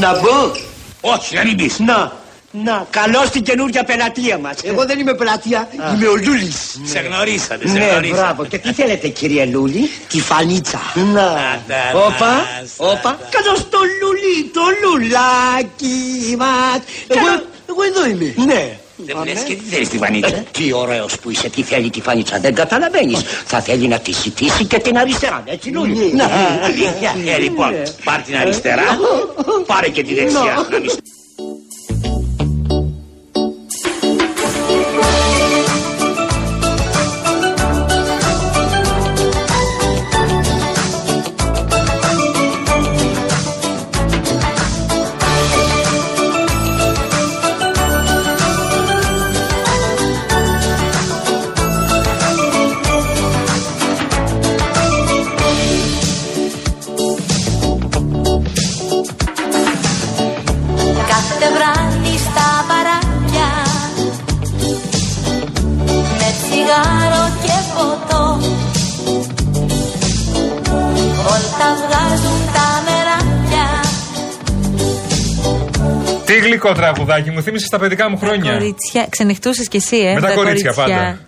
Να μπω. Όχι, να μην πεις. Να, να, καλώ στην καινούργια πελατεία μας. Εγώ δεν είμαι πελατεία, είμαι ο Λούλης. Σε γνωρίσατε, σε Ναι, γνωρίσατε. μπράβο. Και τι θέλετε, κύριε Λούλη, τη φανίτσα. Να, Αντανάσα. όπα, όπα. Καλώ το Λούλη, το λουλάκι μας. Εγώ, εγώ εδώ είμαι. Ναι. Δεν μου λες και τι θέλεις τη βανίτσα. Ε, Τι ωραίος που είσαι, τι θέλει τη φανίτσα, δεν καταλαβαίνεις. Θα θέλει να τη σητήσει και την αριστερά, έτσι Λούλη; Να, Αλήθεια. Ε, λοιπόν, πάρ' την αριστερά, πάρε και τη δεξιά. Γλυκό τραγουδάκι μου, θύμισες στα παιδικά μου χρόνια. Κορίτσια, ξενυχτούσες κι εσύ, ε. Με τα κορίτσια πάντα.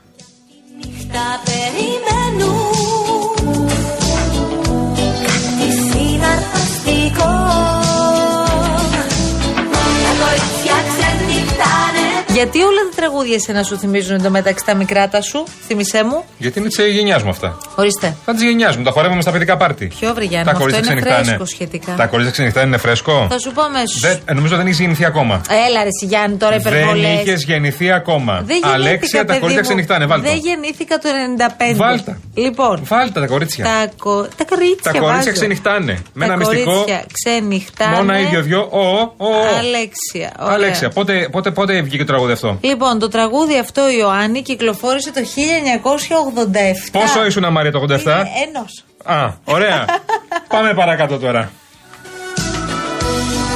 Γιατί όλα τα τραγούδια εσένα σου θυμίζουν εντωμεταξύ τα μικράτα σου, θύμισέ μου; Γιατί είναι της γενιάς μου αυτά. Ορίστε. Θα της γενιάς μου, τα χορεύουμε στα παιδικά πάρτι. Ποιο βρε Γιάννη, Τα αυτό κορίτσια είναι ξενυχτάνε. φρέσκο σχετικά. Τα κορίτσια ξενυχτάνε είναι φρέσκο; Θα σου πω αμέσως. Δεν, ε, νομίζω δεν έχεις γεννηθεί ακόμα. Έλα ρε εσύ, Γιάννη, τώρα Δεν υπερβολές. είχες γεννηθεί ακόμα. Δεν γεννήθηκα, Αλέξια, τα παιδί κορίτσια μου. ξενυχτάνε. Βάλτε. Δεν γεννήθηκα το 95. Βάλτα. Λοιπόν, Βάλτε τα κορίτσια. τα, κο... τα κορίτσια. Τα κορίτσια βάζω. ξενυχτάνε. Με Τα ένα μυστικό. κορίτσια ξενυχτάνε. Μόνο ίδιο δυο. Ο, ο, ο. Αλέξια. Ωραία. Αλέξια, πότε, πότε, πότε βγήκε το τραγούδι; Αυτό. Λοιπόν, το τραγούδι αυτό Ιωάννη κυκλοφόρησε το 1987. Πόσο ήσουν Μαρία το 87. Ενό. Α, ωραία. Πάμε παρακάτω τώρα.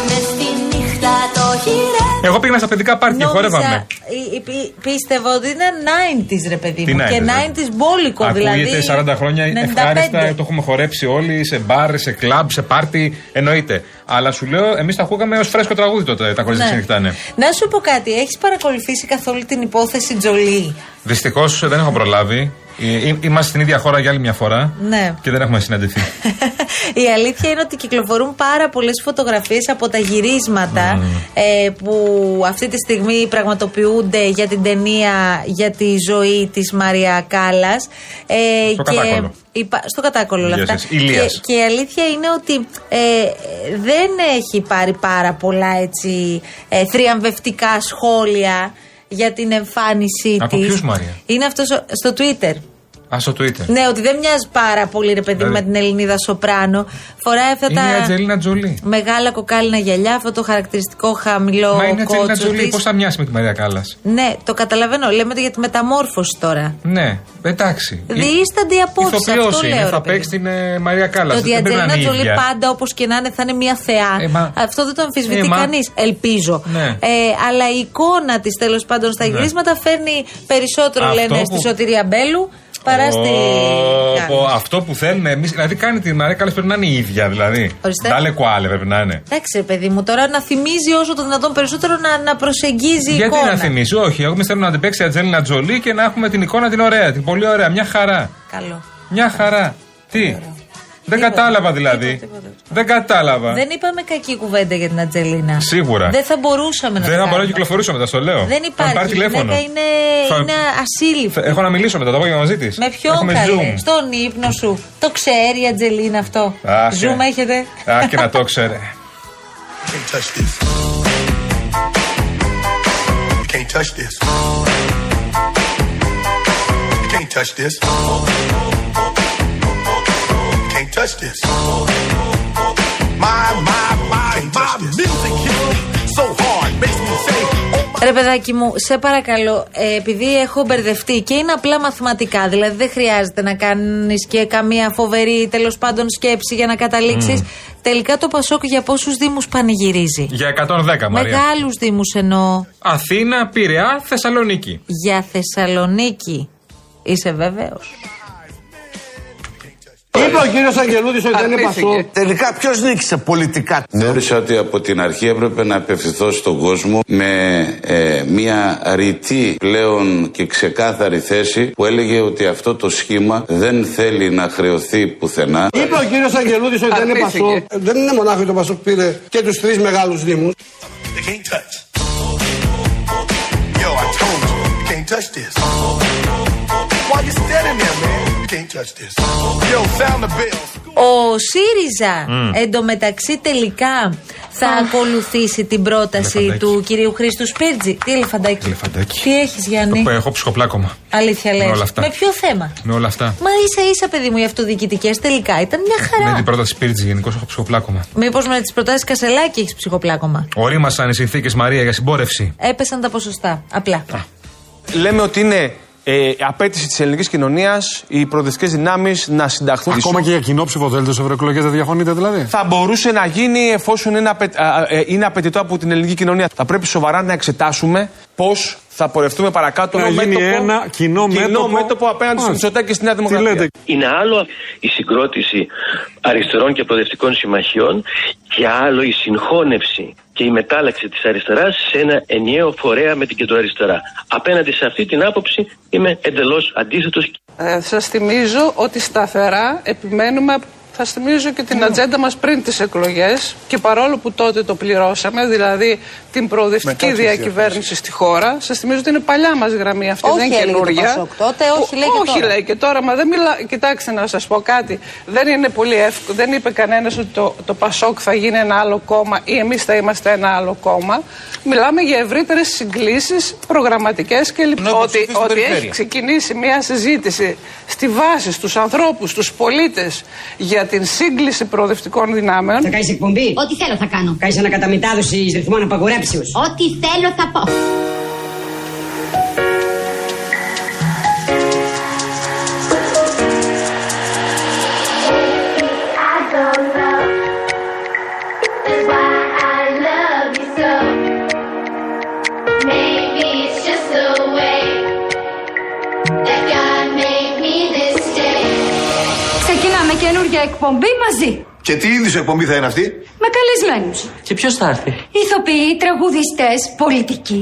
Μες στη νύχτα το χειρεύουν Εγώ πήγαινα στα παιδικά πάρτι και χόρευαμε. ε, ε, πι- πίστευα ότι είναι 90s ρε παιδί Τι μου. 90s, Και ρε. 90s μπόλικο Ακούγεται δηλαδή. 40 χρόνια 95. ευχάριστα, το έχουμε χορέψει όλοι σε μπαρ, σε κλαμπ, σε πάρτι. Εννοείται. Αλλά σου λέω, εμείς τα ακούγαμε ως φρέσκο τραγούδι τότε. Τα κορίτσια Ναι. ξενυχτάνε. Να σου πω κάτι, έχεις παρακολουθήσει καθόλου την υπόθεση Τζολί; Δυστυχώς δεν έχω προλάβει. Ε, ε, Είμαστε στην ίδια χώρα για άλλη μια φορά. Ναι. Και δεν έχουμε συναντηθεί. Η αλήθεια είναι ότι κυκλοφορούν πάρα πολλές φωτογραφίες από τα γυρίσματα ε, που αυτή τη στιγμή πραγματοποιούνται για την ταινία για τη ζωή της Μαρία Κάλλας. Ε, Στο Κατάκολλο. υπα- στο κατάκολο όλα Γεια αυτά. σας. Ηλίας. Και, και η αλήθεια είναι ότι ε, δεν έχει πάρει πάρα πολλά έτσι, ε, θριαμβευτικά σχόλια για την εμφάνισή Από της. ποιους, Μαρία; Είναι αυτός στο Twitter. Α, στο Twitter. Ναι, ότι δεν μοιάζει πάρα πολύ ρε παιδί μου, με Δηλαδή- την Ελληνίδα Σοπράνο. Φοράει αυτά Είναι η τα Ατζελίνα Τζολί. μεγάλα κοκάλινα γυαλιά, αυτό το χαρακτηριστικό χαμηλό Μα είναι η Ατζελίνα κότσο Τζολί. της. Πώς θα μοιάσει με τη Μαρία Κάλλας; Ναι, το καταλαβαίνω. Λέμε το για τη μεταμόρφωση τώρα. Ναι, εντάξει. Διήστανται απόψει. Ηθοποιός Αυτό είναι, λέω. θα ρε παιδί παίξει την ε, Μαρία Κάλλας. Το ότι η Δεν πρέπει να Ατζελίνα είναι η Τζολί ίδια. πάντα όπως και να είναι θα είναι μια θεά. Ε, μα- Αυτό δεν το αμφισβητεί Ε, μα- κανείς. Ελπίζω. Ναι. Ε, αλλά η εικόνα της τέλος πάντων στα Ναι. γυρίσματα φέρνει περισσότερο, Αυτό λένε, που- στη Σωτηρία Μπέλου παρά στη. Ω, Κάλλα. πω, Αυτό που θέλουμε εμείς. Δηλαδή κάνει τη Μαρία Κάλλα πρέπει να είναι η ίδια. Δηλαδή. Ορίστε. Ντάλε κουάλε πρέπει να είναι. Εντάξει, ρε παιδί μου, τώρα να θυμίζει όσο το δυνατόν περισσότερο να, να προσεγγίζει η Γιατί εικόνα. να θυμίσει, Όχι, εγώ θέλω να την παίξει η Ατζέλινα Τζολί και να έχουμε την εικόνα την ωραία, την πολύ ωραία. Μια χαρά. Καλό. Μια χαρά. Τι; Δεν Τίποτα. κατάλαβα δηλαδή. Τίποτα, τίποτα. Δεν κατάλαβα. Δεν είπαμε κακή κουβέντα για την Ατζελίνα. Σίγουρα. Δεν θα μπορούσαμε να Δεν το θα μπορώ να κάνουμε. κυκλοφορήσω μετά, στο λέω. Δεν Θα με υπάρχει. πάρει Η τηλέφωνο. γυναίκα είναι, Θα- είναι ασύλληπτη. Έχω να μιλήσω μετά το απόγευμα μαζί της. Με ποιον Έχουμε καλέ, Zoom. στον ύπνο σου. Το ξέρει η Ατζελίνα αυτό. Αχ, Zoom ε. έχετε; Α, και να το ξέρε. Can't touch this. You can't touch this. You can't touch this. Can't touch this. My, my, my, my music hits me so hard, makes me say, oh my. Ρε παιδάκι μου, σε παρακαλώ, ε, επειδή έχω μπερδευτεί και είναι απλά μαθηματικά, δηλαδή δεν χρειάζεται να κάνεις και καμία φοβερή τέλος πάντων σκέψη για να καταλήξεις. Τελικά το Πασόκ για πόσους Δήμους πανηγυρίζει; Για 110 Μαρία. Μεγάλους Δήμους εννοώ. Αθήνα, Πειραιά, Θεσσαλονίκη. Για Θεσσαλονίκη. Είσαι βέβαιος; Είπε ο κύριος Αγγελούδης ότι δεν είναι πασό. Τελικά ποιος νίκησε πολιτικά. Θεώρησα ότι από την αρχή έπρεπε να απευθυνθώ στον κόσμο με ε, μια ρητή πλέον και ξεκάθαρη θέση που έλεγε ότι αυτό το σχήμα δεν θέλει να χρεωθεί πουθενά. Είπε ο κύριος Αγγελούδης ότι δεν είναι πασό. Δεν είναι μονάχο το πασό που πήρε και τους τρεις μεγάλους Δήμους. They can't touch. Yo, I told you, you can't touch this. Why you standing there, man? You can't touch this. Yo, sound the bells. Ο ΣΥΡΙΖΑ εντωμεταξύ τελικά θα ακολουθήσει την πρόταση Ελεφαντάκι. του κυρίου Χρήστου Σπίρτζη. Τι ελεφαντάκι; Ελεφαντάκι. Τι έχεις, Γιάννη; Το έχω ψυχοπλάκωμα. Αλήθεια λες. Με όλα αυτά. Με ποιο θέμα; Με όλα αυτά. Μα ίσα ίσα, παιδί μου, οι αυτοδιοικητικές τελικά ήταν μια Με την χαρά. πρόταση Σπίρτζη γενικώ έχω ψυχοπλάκωμα. Μήπως με τις προτάσεις Κασελάκη έχεις ψυχοπλάκωμα. Ορίμασαν οι συνθήκες Μαρία για συμπόρευση. Έπεσαν τα ποσοστά. Απλά. Λέμε ότι είναι ε, απέτηση της ελληνικής κοινωνίας οι προοδευτικές δυνάμεις να συνταχθούν. Ακόμα και για κοινό ψηφοδέλτιο σε ευρωεκλογές δεν διαφωνείτε δηλαδή; Θα μπορούσε να γίνει εφόσον είναι, απαι- α, α, ε, είναι απαιτητό από την ελληνική κοινωνία. Θα πρέπει σοβαρά να εξετάσουμε πώς θα πορευτούμε παρακάτω. Να με γίνει μέτωπο- ένα κοινό μέτωπο. μέτωπο απέναντι στον Μάλιστα. Μητσοτάκη και στη Νέα Τι Δημοκρατία. λέτε; Είναι άλλο η συγκρότηση αριστερών και προοδευτικών συμμαχιών και άλλο η συγχώνευση και η μετάλλαξη της αριστεράς σε ένα ενιαίο φορέα με την κεντροαριστερά. Απέναντι σε αυτή την άποψη είμαι εντελώς αντίθετος Ε, σας θυμίζω ότι σταθερά επιμένουμε θα θυμίζω και την ατζέντα μας πριν τις εκλογές και παρόλο που τότε το πληρώσαμε, δηλαδή την προοδευτική Μετά τις διακυβέρνηση στη χώρα, σας θυμίζω ότι είναι παλιά μας γραμμή αυτή, Όχι, δεν είναι έλεγε το καινούργια. Πασόκ τότε, όχι, Που- λέει και όχι, τώρα. λέει και τώρα, μα δεν μιλά... Κοιτάξτε να σας πω κάτι, δεν είναι πολύ εύκολο, δεν είπε κανένας ότι το, το Πασόκ θα γίνει ένα άλλο κόμμα ή εμείς θα είμαστε ένα άλλο κόμμα. Μιλάμε για ευρύτερες συγκλήσεις προγραμματικές και λοιπά. Ναι, Ότι, ψηφίσει στην ότι περιφέρεια. έχει ξεκινήσει μια συζήτηση στη βάση στους ανθρώπους, στους πολίτες για την σύγκληση προοδευτικών δυνάμεων. Θα κάνεις εκπομπή; Ό,τι θέλω θα κάνω. Κάνεις ανακαταμετάδοση ρυθμών απαγορέψεως. Ό,τι θέλω θα πω. Εκπομπή μαζί. Και τι είδους εκπομπή θα είναι αυτή; Με καλεσμένους. Και ποιος θα έρθει; Ηθοποιοί, τραγουδιστές, πολιτικοί.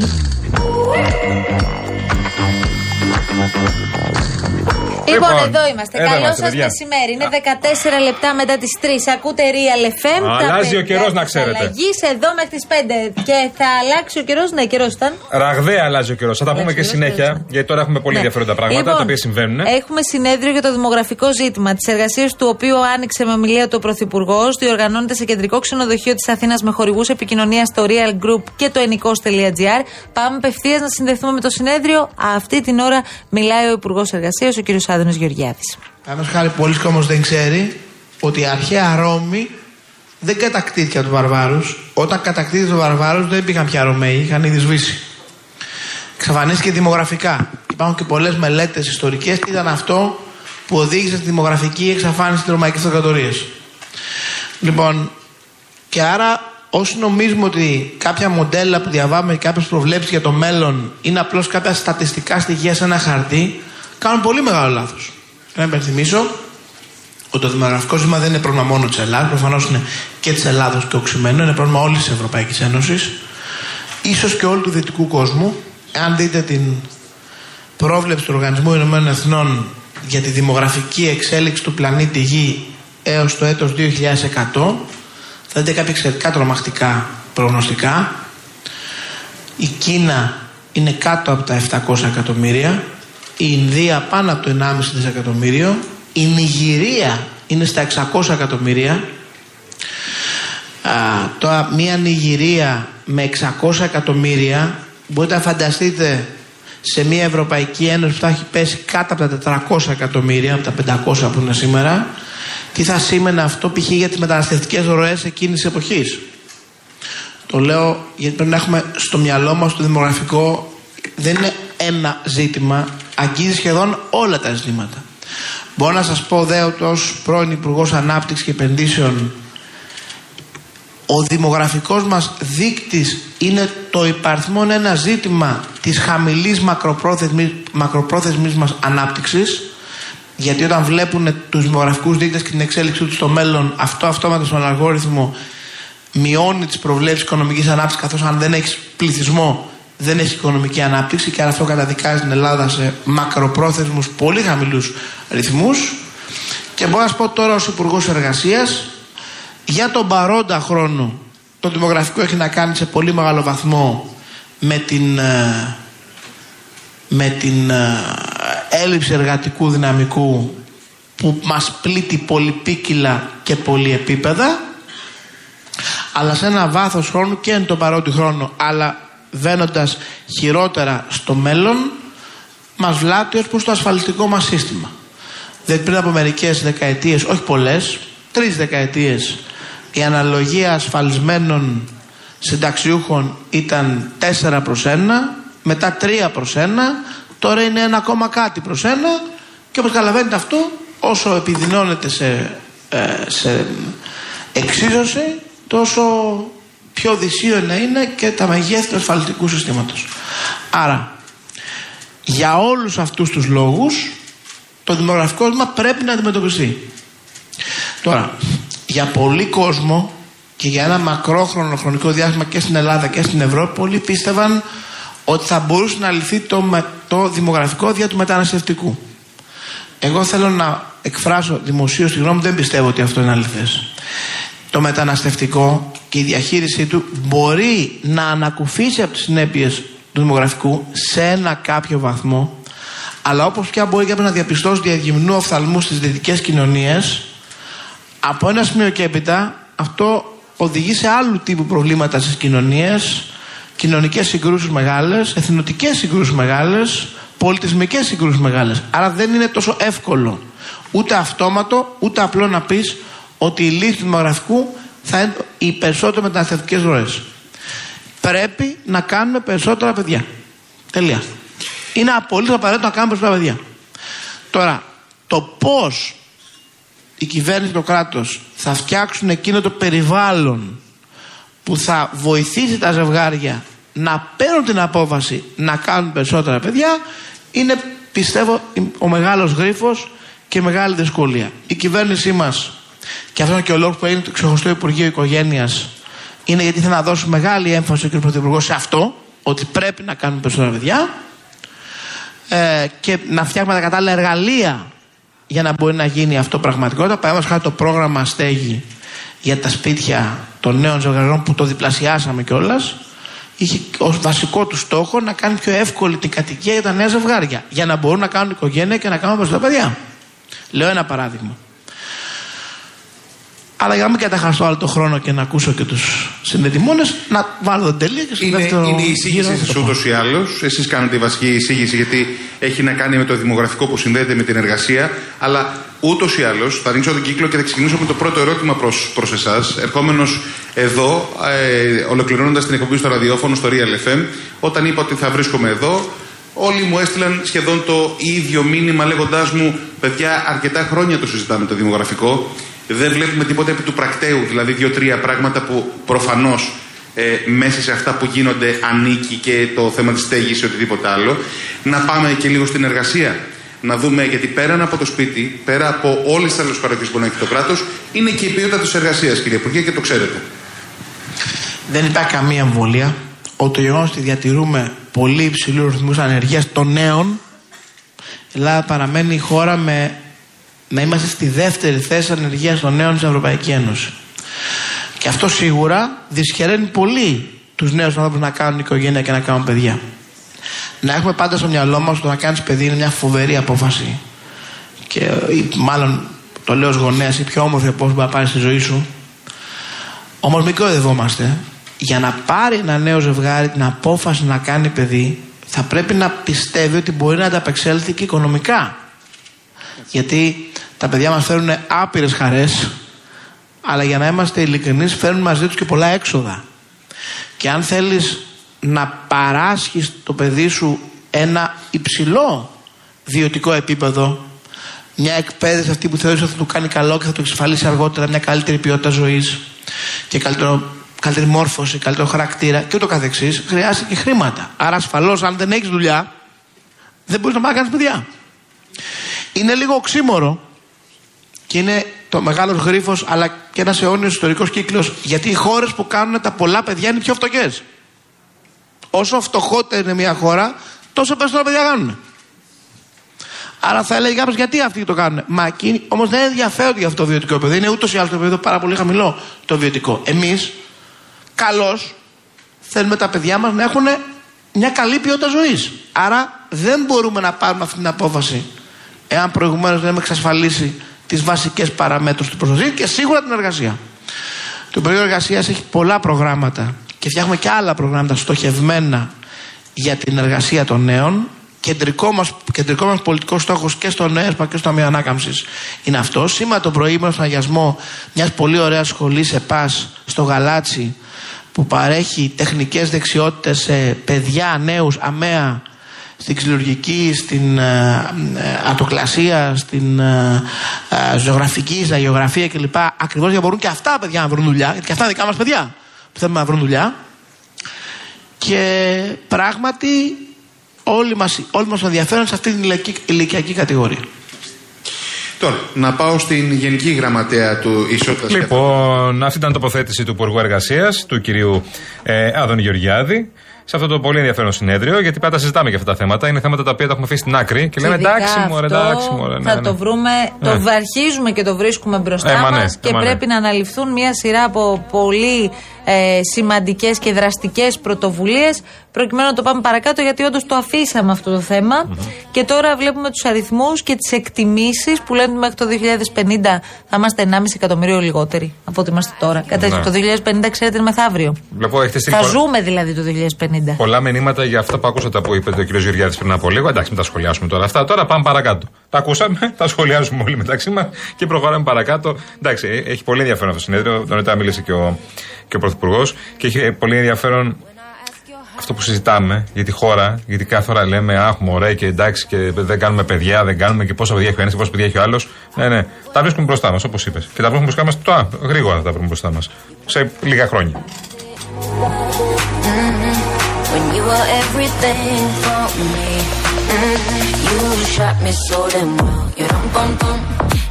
Λοιπόν, Λοιπόν, εδώ είμαστε. εδώ Καλό είμαστε, σας παιδιά. μεσημέρι. Είναι 14 λεπτά μετά τις 3. Ακούτε Real FM. τα Αλλάζει ο παιδιά καιρός, να της ξέρετε. αλλαγής, εδώ μέχρι τις 5. Και θα αλλάξει ο καιρός. Ναι, καιρός ήταν. Ραγδαία αλλάζει ο καιρός. Θα τα πούμε και καιρός, συνέχεια, καιρός. γιατί τώρα έχουμε πολύ Ναι. ενδιαφέροντα πράγματα Λοιπόν, τα οποία συμβαίνουν. Έχουμε συνέδριο για το δημογραφικό ζήτημα, τις εργασίες του οποίου άνοιξε με ομιλία του ο Πρωθυπουργός. Διοργανώνεται σε κεντρικό ξενοδοχείο της Αθήνας με χορηγούς επικοινωνίας στο Real Group και το ενικό.gr. Πάμε απευθείας να συνδεθούμε με το συνέδριο. Αυτή την ώρα μιλάει ο Υπουργός Εργασίας, ο κ. Άδωνος Γεωργιάδης. Παραδείγματο χάρη, πολλοί κόσμος δεν ξέρει ότι η αρχαία Ρώμη δεν κατακτήθηκε από τους βαρβάρους. Όταν κατακτήθηκε τους βαρβάρους δεν υπήρχαν πια Ρωμαίοι, είχαν ήδη σβήσει. Εξαφανίστηκε δημογραφικά. Υπάρχουν και πολλές μελέτες ιστορικές και ήταν αυτό που οδήγησε στη δημογραφική εξαφάνιση της Ρωμαϊκής Αυτοκρατορίας. Λοιπόν, και άρα όσοι νομίζουμε ότι κάποια μοντέλα που διαβάμε και κάποιες προβλέψεις για το μέλλον είναι απλώς κάποια στατιστικά στοιχεία σε ένα χαρτί, κάνουν πολύ μεγάλο λάθος. Να υπενθυμίσω ότι το δημογραφικό ζήτημα δεν είναι πρόβλημα μόνο της Ελλάδας, προφανώς είναι και της Ελλάδος και οξυμένο, είναι πρόβλημα όλης της Ευρωπαϊκής Ένωσης, ίσως και όλου του δυτικού κόσμου. Αν δείτε την πρόβλεψη του Οργανισμού Ηνωμένων Εθνών για τη δημογραφική εξέλιξη του πλανήτη Γη έως το έτος 2100 θα δείτε κάποια εξαιρετικά τρομακτικά προγνωστικά. Η Κίνα είναι κάτω από τα 700 εκατομμύρια, η Ινδία πάνω από το 1,5 δισεκατομμύριο, η Νιγηρία είναι στα 600 εκατομμύρια, Α, τώρα μια Νιγηρία με 600 εκατομμύρια μπορείτε να φανταστείτε σε μια Ευρωπαϊκή Ένωση που θα έχει πέσει κάτω από τα 400 εκατομμύρια, από τα 500 που είναι σήμερα, τι θα σήμαινε αυτό π.χ. για τις μεταναστευτικές ροές εκείνης της εποχής; Το λέω γιατί πρέπει να έχουμε στο μυαλό μας το δημογραφικό δεν είναι ένα ζήτημα, αγγίζει σχεδόν όλα τα ζητήματα. Μπορώ να σας πω δε ότι ως πρώην Υπουργός Ανάπτυξης και Επενδύσεων ο δημογραφικός μας δείκτης είναι το υπαριθμόν ένα ζήτημα της χαμηλής μακροπρόθεσμης, μακροπρόθεσμης μας ανάπτυξης Γιατί όταν βλέπουν τους δημογραφικούς δείκτες και την εξέλιξή τους στο μέλλον, αυτό αυτόματα στον αλγόριθμο μειώνει τις προβλέψεις οικονομικής ανάπτυξης, καθώς αν δεν έχεις πληθυσμό, δεν έχει οικονομική ανάπτυξη και αυτό καταδικάζει την Ελλάδα σε μακροπρόθεσμους πολύ χαμηλούς ρυθμούς. Και μπορώ να σας πω τώρα ως Υπουργός Εργασίας, για τον παρόντα χρόνο, το δημογραφικό έχει να κάνει σε πολύ μεγάλο βαθμό με την, ε, με την ε, έλλειψη εργατικού δυναμικού που μας πλήττει πολυπίκυλα και πολυεπίπεδα αλλά σε ένα βάθος χρόνου και εν τον παρόντι χρόνο αλλά βαίνοντας χειρότερα στο μέλλον μας βλάπτει ως προς το ασφαλιστικό μας σύστημα. Δηλαδή πριν από μερικές δεκαετίες, όχι πολλές, τρεις δεκαετίες η αναλογία ασφαλισμένων συνταξιούχων ήταν 4 προς 1, μετά 3 προς 1, τώρα είναι ένα ακόμα κάτι προς 1 και όπως καταλαβαίνετε αυτό όσο επιδεινώνεται σε, ε, σε εξίσωση τόσο πιο δυσίω να είναι και τα μεγέθη του ασφαλιστικού συστήματος. Άρα, για όλους αυτούς τους λόγους το δημογραφικό ζήτημα πρέπει να αντιμετωπιστεί. Τώρα, για πολύ κόσμο και για ένα μακρόχρονο χρονικό διάστημα και στην Ελλάδα και στην Ευρώπη πολλοί πίστευαν ότι θα μπορούσε να λυθεί το, με- το δημογραφικό δια του μεταναστευτικού. Εγώ θέλω να εκφράσω δημοσίως τη γνώμη μου, δεν πιστεύω ότι αυτό είναι αληθές. Το μεταναστευτικό και η διαχείρισή του μπορεί να ανακουφίσει από τις συνέπειες του δημογραφικού σε ένα κάποιο βαθμό αλλά όπως πια μπορεί κάποιος να διαπιστώσει διαγυμνού οφθαλμούς στις δυτικές κοινωνίες από ένα σημείο και έπειτα αυτό οδηγεί σε άλλου τύπου προβλήματα στις κοινωνίες κοινωνικές συγκρούσεις μεγάλες, εθνοτικές συγκρούσεις μεγάλες, πολιτισμικές συγκρούσεις μεγάλες. Άρα δεν είναι τόσο εύκολο ούτε αυτόματο ούτε απλό να πεις ότι η λύση του δημογραφικού θα είναι οι περισσότερο μεταναστευτικές ροές. Πρέπει να κάνουμε περισσότερα παιδιά. Τελεία. Είναι απολύτως απαραίτητο να κάνουμε περισσότερα παιδιά. Τώρα, το πώς η κυβέρνηση και το κράτος θα φτιάξουν εκείνο το περιβάλλον που θα βοηθήσει τα ζευγάρια να παίρνουν την απόφαση να κάνουν περισσότερα παιδιά είναι πιστεύω ο μεγάλος γρίφος και η μεγάλη δυσκολία. Η κυβέρνησή μας και αυτό είναι και ο λόγος που έγινε το ξεχωριστό Υπουργείο Οικογένειας είναι γιατί θέλει να δώσει μεγάλη έμφαση ο κ. Πρωθυπουργός σε αυτό ότι πρέπει να κάνουν περισσότερα παιδιά ε, και να φτιάχνουμε τα κατάλληλα εργαλεία για να μπορεί να γίνει αυτό πραγματικότητα. Παραδείγματος χάρη το πρόγραμμα στέγη για τα σπίτια των νέων ζευγαριών που το διπλασιάσαμε κιόλας. Είχε ως βασικό του στόχο να κάνει πιο εύκολη την κατοικία για τα νέα ζευγάρια. Για να μπορούν να κάνουν οικογένεια και να κάνουν περισσότερα παιδιά. Λέω ένα παράδειγμα. Αλλά για να μην καταχαστώ άλλο το χρόνο και να ακούσω και τους συνδετημόνες, να βάλω τον τελεία και στο Είναι, δεύτερο είναι η γύρο εισήγησή θα σας το πω. ούτως ή άλλως. Εσείς κάνετε η βασική εισήγηση γιατί έχει να κάνει με το δημογραφικό που συνδέεται με την εργασία. Αλλά ούτως ή άλλως θα ανοίξω τον κύκλο και θα ξεκινήσω με το πρώτο ερώτημα προς εσάς. Ερχόμενος εδώ, ε, ολοκληρώνοντας την εκπομπή στο ραδιόφωνο, στο Real FM, όταν είπα ότι θα βρίσκομαι εδώ, όλοι μου έστειλαν σχεδόν το ίδιο μήνυμα λέγοντάς μου: Παιδιά, αρκετά χρόνια το συζητάμε το δημογραφικό. Δεν βλέπουμε τίποτα επί του πρακτέου, δηλαδή δύο-τρία πράγματα που προφανώς ε, μέσα σε αυτά που γίνονται ανήκει και το θέμα της στέγης ή οτιδήποτε άλλο. Να πάμε και λίγο στην εργασία. Να δούμε, γιατί πέραν από το σπίτι, πέρα από όλες τις άλλες παροχέ που να έχει το κράτος, είναι και η ποιότητα της εργασίας, κύριε Υπουργέ, και το ξέρετε. Δεν υπάρχει καμία αμβολία ότι το γεγονός ότι διατηρούμε πολύ υψηλούς ρυθμούς ανεργίας των νέων, η Ελλάδα παραμένει η χώρα με να είμαστε στη δεύτερη θέση ανεργίας των νέων στην Ευρωπαϊκή Ένωση. Και αυτό σίγουρα δυσχεραίνει πολύ τους νέους ανθρώπους να κάνουν οικογένεια και να κάνουν παιδιά. Να έχουμε πάντα στο μυαλό μας ότι το να κάνεις παιδί είναι μια φοβερή απόφαση. Και ε, ή μάλλον το λέω ως γονέας, η πιο όμορφη απόφαση που θα πάρεις στη ζωή σου. Όμως μην κοροϊδευόμαστε. Για να πάρει ένα νέο ζευγάρι την απόφαση να κάνει παιδί, θα πρέπει να πιστεύει ότι μπορεί να ανταπεξέλθει και οικονομικά. Γιατί τα παιδιά μας φέρουν άπειρες χαρές, αλλά για να είμαστε ειλικρινείς φέρνουν μαζί τους και πολλά έξοδα. Και αν θέλεις να παράσχεις το παιδί σου ένα υψηλό βιωτικό επίπεδο, μια εκπαίδευση αυτή που θεωρείς ότι θα του κάνει καλό και θα του εξασφαλίσει αργότερα μια καλύτερη ποιότητα ζωής και καλύτερο, καλύτερη μόρφωση, καλύτερο χαρακτήρα και ούτω καθεξής, χρειάζεται και χρήματα. Άρα ασφαλώς αν δεν έχεις δουλειά, δεν μπορείς να πάει να κάνεις παιδιά. Είναι λίγο οξύμορο και είναι το μεγάλος γρίφος αλλά και ένας αιώνιος ιστορικός κύκλος γιατί οι χώρες που κάνουν τα πολλά παιδιά είναι οι πιο φτωχές. Όσο φτωχότερη είναι μια χώρα, τόσο περισσότερα παιδιά κάνουν. Άρα θα έλεγε κάποιος γιατί αυτοί το κάνουν. Μα εκείνοι όμως δεν ενδιαφέρονται για αυτό το βιωτικό επίπεδο. Είναι ούτως ή άλλως το επίπεδο πάρα πολύ χαμηλό το βιωτικό. Εμείς, καλώς, θέλουμε τα παιδιά μας να έχουν μια καλή ποιότητα ζωής. Άρα δεν μπορούμε να πάρουμε αυτή την απόφαση εάν προηγουμένως δεν έχουμε εξασφαλίσει τις βασικές παραμέτρους του προστασία και σίγουρα την εργασία. Το Υπουργείο Εργασίας έχει πολλά προγράμματα και φτιάχνουμε και άλλα προγράμματα στοχευμένα για την εργασία των νέων. Κεντρικό μας, κεντρικό μας πολιτικός στόχος και στο ΝΕΣΠΑ και στο Ταμείο Ανάκαμψης είναι αυτό. Σήμερα το πρωί ήμουν στον αγιασμό μιας πολύ ωραίας σχολής ΕΠΑΣ στο Γαλάτσι που παρέχει τεχνικές δεξιότητες σε παιδιά, νέους, αμαία στην ξυλουργική, στην ε, ε, ατοκλασία, στην ε, ε, ζωγραφική, στα γεωγραφία κλπ. Ακριβώς για να μπορούν και αυτά τα παιδιά να βρουν δουλειά, γιατί και αυτά είναι δικά μας παιδιά που θέλουμε να βρουν δουλειά. Και πράγματι όλοι μας, όλοι μας ενδιαφέρον σε αυτή την ηλικιακή, ηλικιακή κατηγορία. Τώρα, να πάω στην Γενική Γραμματέα του Ισότητας Λοιπόν, αυτή ήταν η τοποθέτηση του Υπουργού Εργασίας, του κυρίου ε, Άδωνη Γεωργιάδη, σε αυτό το πολύ ενδιαφέρον συνέδριο, γιατί πάντα συζητάμε για αυτά τα θέματα. Είναι θέματα τα οποία τα έχουμε αφήσει στην άκρη και λέμε ειδικά εντάξει, μωρέ, αυτό εντάξει, μωρέ. ναι, Θα ναι. το βρούμε, Ναι. το αρχίζουμε και το βρίσκουμε μπροστά Ε, μα ναι, μας και ε, μα ναι. πρέπει να αναλυφθούν μια σειρά από πολύ ε, σημαντικές και δραστικές πρωτοβουλίες προκειμένου να το πάμε παρακάτω γιατί όντως το αφήσαμε αυτό το θεμα και τώρα βλέπουμε τους αριθμούς και τις εκτιμήσεις που λένε ότι μέχρι το 2050 θα είμαστε 1,5 εκατομμύριο λιγότεροι από ό,τι είμαστε τώρα. Κατά Ναι. το 2050 ξέρετε είναι μεθαύριο. Βλέπω, έχετε στείλει Θα πολλά- ζούμε δηλαδή το 2050. Πολλά μηνύματα για αυτά που ακούσατε που είπε ο κ. Γεωργιάδης πριν από λίγο. Εντάξει, μην τα σχολιάσουμε τώρα αυτά. Τώρα πάμε παρακάτω. Τα ακούσαμε, τα σχολιάζουμε όλοι μεταξύ μας και προχωράμε παρακάτω. Εντάξει, ε, έχει πολύ ενδιαφέρον αυτό το συνέδριο. Νωρίτερα μίλησε και ο, και ο Πρωθυπουργός και έχει ε, πολύ ενδιαφέρον αυτό που συζητάμε για τη χώρα. Γιατί κάθε ώρα λέμε Αχ, μωρέ, και εντάξει, και δεν κάνουμε παιδιά, δεν κάνουμε και πόσα παιδιά έχει ο ένας και πόσα παιδιά έχει ο άλλος. Ναι, ναι. Τα βρίσκουμε μπροστά μας, όπως είπες. Και τα βρίσκουμε μπροστά μας τώρα, γρήγορα θα τα βρούμε μπροστά μας. Σε λίγα χρόνια. When you were everything for me. Mhm. You shot me so damn well. You dum bum bum.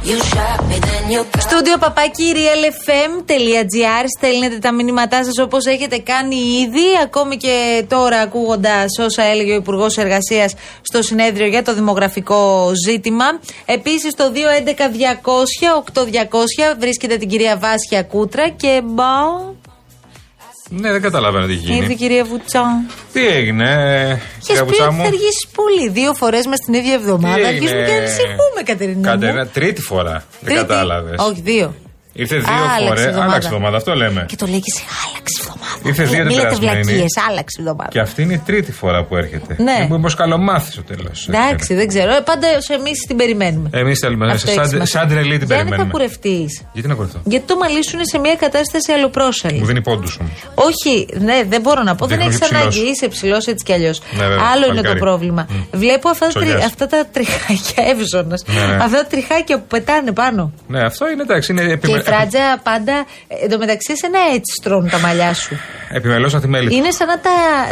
You shot me, then you got Στούντιο παπάκι realfm.gr Στέλνετε τα μηνύματά σας όπως έχετε κάνει ήδη, ακόμη και τώρα ακούγοντας όσα έλεγε ο Υπουργός Εργασίας στο συνέδριο για το δημογραφικό ζήτημα. Επίσης το 211-200-8200 βρίσκεται την κυρία Βάσια Κούτρα και μπα. Ναι, δεν καταλαβαίνω τι έχει γίνει. Ήρθε η κυρία Βουτσά. Τι έγινε, Είχε κυρία πει Βουτσά ότι μου; θα αργήσει πολύ. Δύο φορές μες στην ίδια εβδομάδα. Τι Αρχίζουμε έγινε; και ανησυχούμε, Κατερίνα. μου. Κατερίνα, τρίτη φορά. Δεν Τρίτη. κατάλαβες. Όχι, δύο. Ήρθε δύο Άλλαξε φορές. εβδομάδα. Άλλαξε εβδομάδα, αυτό λέμε. Και το λέει και σε άλλαξε εβδομάδα. Ήρθες δύο την Μην λέτε περασμένη. βλακίες, άλλαξε εβδομάδα. Και αυτή είναι η τρίτη φορά που έρχεται. Ναι. Δεν μπορεί καλομάθεις στο τέλος. Εντάξει, δεν ξέρω. Ε, Πάντα εμείς την περιμένουμε. Εμείς θέλουμε. Αυτό έχει Σαν, σημασία. σαν τρελή την Γιάννη, θα περιμένουμε. κουρευτείς. Γιατί να κορυφθώ. Γιατί το μαλλί σου είναι σε μια κατάσταση αλλοπρόσαλη. Μου δίνει πόντους όμως. Όχι, ναι, δεν μπορώ να πω. Δεν Δείχνω έχεις και ψηλός. ανάγκη. Είσαι ψηλός έτσι κι αλλιώς. Ναι, βέβαια, Άλλο είναι το παλικάρι. πρόβλημα. Μμ. Βλέπω αυτά, τα τρι- Τσολιάς. αυτά τα τριχάκια εύζωνας. Ναι, ναι. Αυτά τα τριχάκια που πετάνε πάνω. Ναι, αυτό είναι εντάξει. Είναι Και η επιμε... φράτζα πάντα. ε, Εν τω μεταξύ, εσένα έτσι στρώνουν τα μαλλιά σου. Επιμελώς αθημέλη. Είναι σαν να, τα,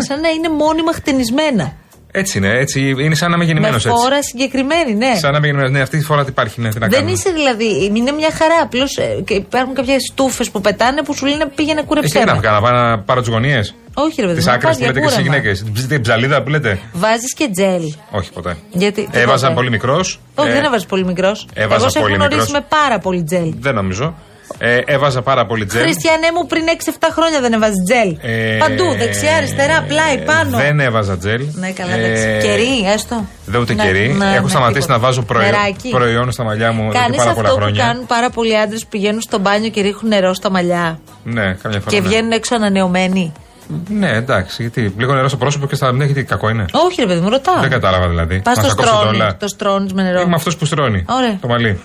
σαν να είναι μόνιμα χτενισμένα. Έτσι είναι. Έτσι, είναι σαν να είμαι γεννημένος Με έτσι. φόρα συγκεκριμένη, ναι. Σαν να είμαι γεννημένος. Ναι, αυτή τη φορά τι υπάρχει. Ναι, τι να Δεν κάνουμε. είσαι δηλαδή. Είναι μια χαρά. Απλώς υπάρχουν κάποιες στούφες που πετάνε που σου λένε πήγαινε Εσύ κούρεψέ τι να με. κάνω, να πάω να πάρω τις γωνίες; Όχι, ρε παιδί Τις μου, να άκρες πας που για λέτε και στι κούρεμα. γυναίκες. Την ψαλίδα που λέτε; Βάζεις και τζέλ. Όχι ποτέ. Γιατί. Έβαζα τίποτε. πολύ μικρός. Όχι, δεν έβαζες πολύ μικρός. έβαζα Εγώ σε έχω πολύ γνωρίσει μικρός. με πάρα πολύ τζέλ. Δεν νομίζω. Ε, έβαζα πάρα πολύ τζέλ. Χριστιανέ μου πριν 6-7 χρόνια δεν έβαζες τζέλ. Ε, Παντού, δεξιά, αριστερά, πλάι, πάνω. Δεν έβαζα τζέλ. Ναι, καλά, Ε, εντάξει. Κερί, έστω. Δεν ούτε Ναι, κερί. ναι, Έχω ναι, σταματήσει τίποτα. να βάζω προϊόν, Νεράκι. προϊόν στα μαλλιά μου εδώ και Κάνεις πάρα πολλά αυτό που χρόνια. κάνουν πάρα πολλοί άντρες που πηγαίνουν στο μπάνιο και ρίχνουν νερό στα μαλλιά. Ναι, καμιά φορά. Και ναι. βγαίνουν έξω ανανεωμένοι. Ναι, εντάξει. Γιατί λίγο νερό στο πρόσωπο και στα ναι, γιατί κακό είναι. Όχι, ρε παιδί μου, ρωτάω. Δεν κατάλαβα δηλαδή. Πας Να το σακώσω στρώνεις. όλα. Το στρώνεις με νερό. Είμαι αυτός που στρώνει. Ωραία. Το μαλλί.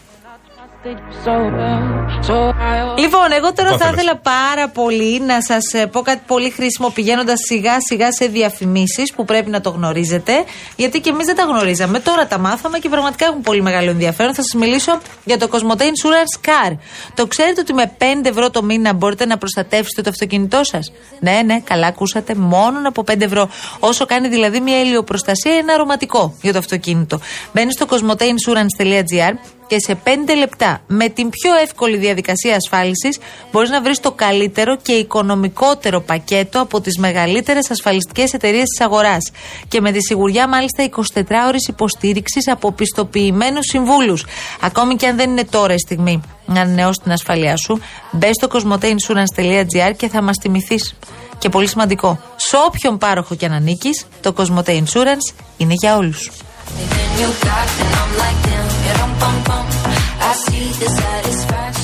Λοιπόν, εγώ τώρα Το θα θέλεις. ήθελα πάρα πολύ να σας πω κάτι πολύ χρήσιμο πηγαίνοντας σιγά σιγά σε διαφημίσεις που πρέπει να το γνωρίζετε. Γιατί και εμείς δεν τα γνωρίζαμε. Τώρα τα μάθαμε και πραγματικά έχουν πολύ μεγάλο ενδιαφέρον. Θα σας μιλήσω για το Cosmote Insurance Car. Το ξέρετε ότι με 5 ευρώ το μήνα μπορείτε να προστατεύσετε το αυτοκίνητό σας; Ναι, ναι, καλά ακούσατε. Μόνο από 5 ευρώ. Όσο κάνει δηλαδή μια ηλιοπροστασία ή ένα αρωματικό για το αυτοκίνητο. Μπαίνεις στο cosmoteinsurance.gr και σε 5 λεπτά με την πιο εύκολη διαδικασία ασφάλισης μπορείς να βρεις το καλύτερο και οικονομικότερο πακέτο από τις μεγαλύτερες ασφαλιστικές εταιρείες της αγοράς και με τη σιγουριά μάλιστα 24 ώρες υποστήριξης από πιστοποιημένους συμβούλους. Ακόμη και αν δεν είναι τώρα η στιγμή να ανανεώσει την ασφαλεία σου, μπε στο cosmoteinsurance.gr και θα μας τιμηθείς. Και πολύ σημαντικό, σε όποιον πάροχο και αν ανήκεις, το Cosmote Insurance είναι για όλους. You got, and I'm like, damn, yeah, dum, bum, bum. I see the satisfaction.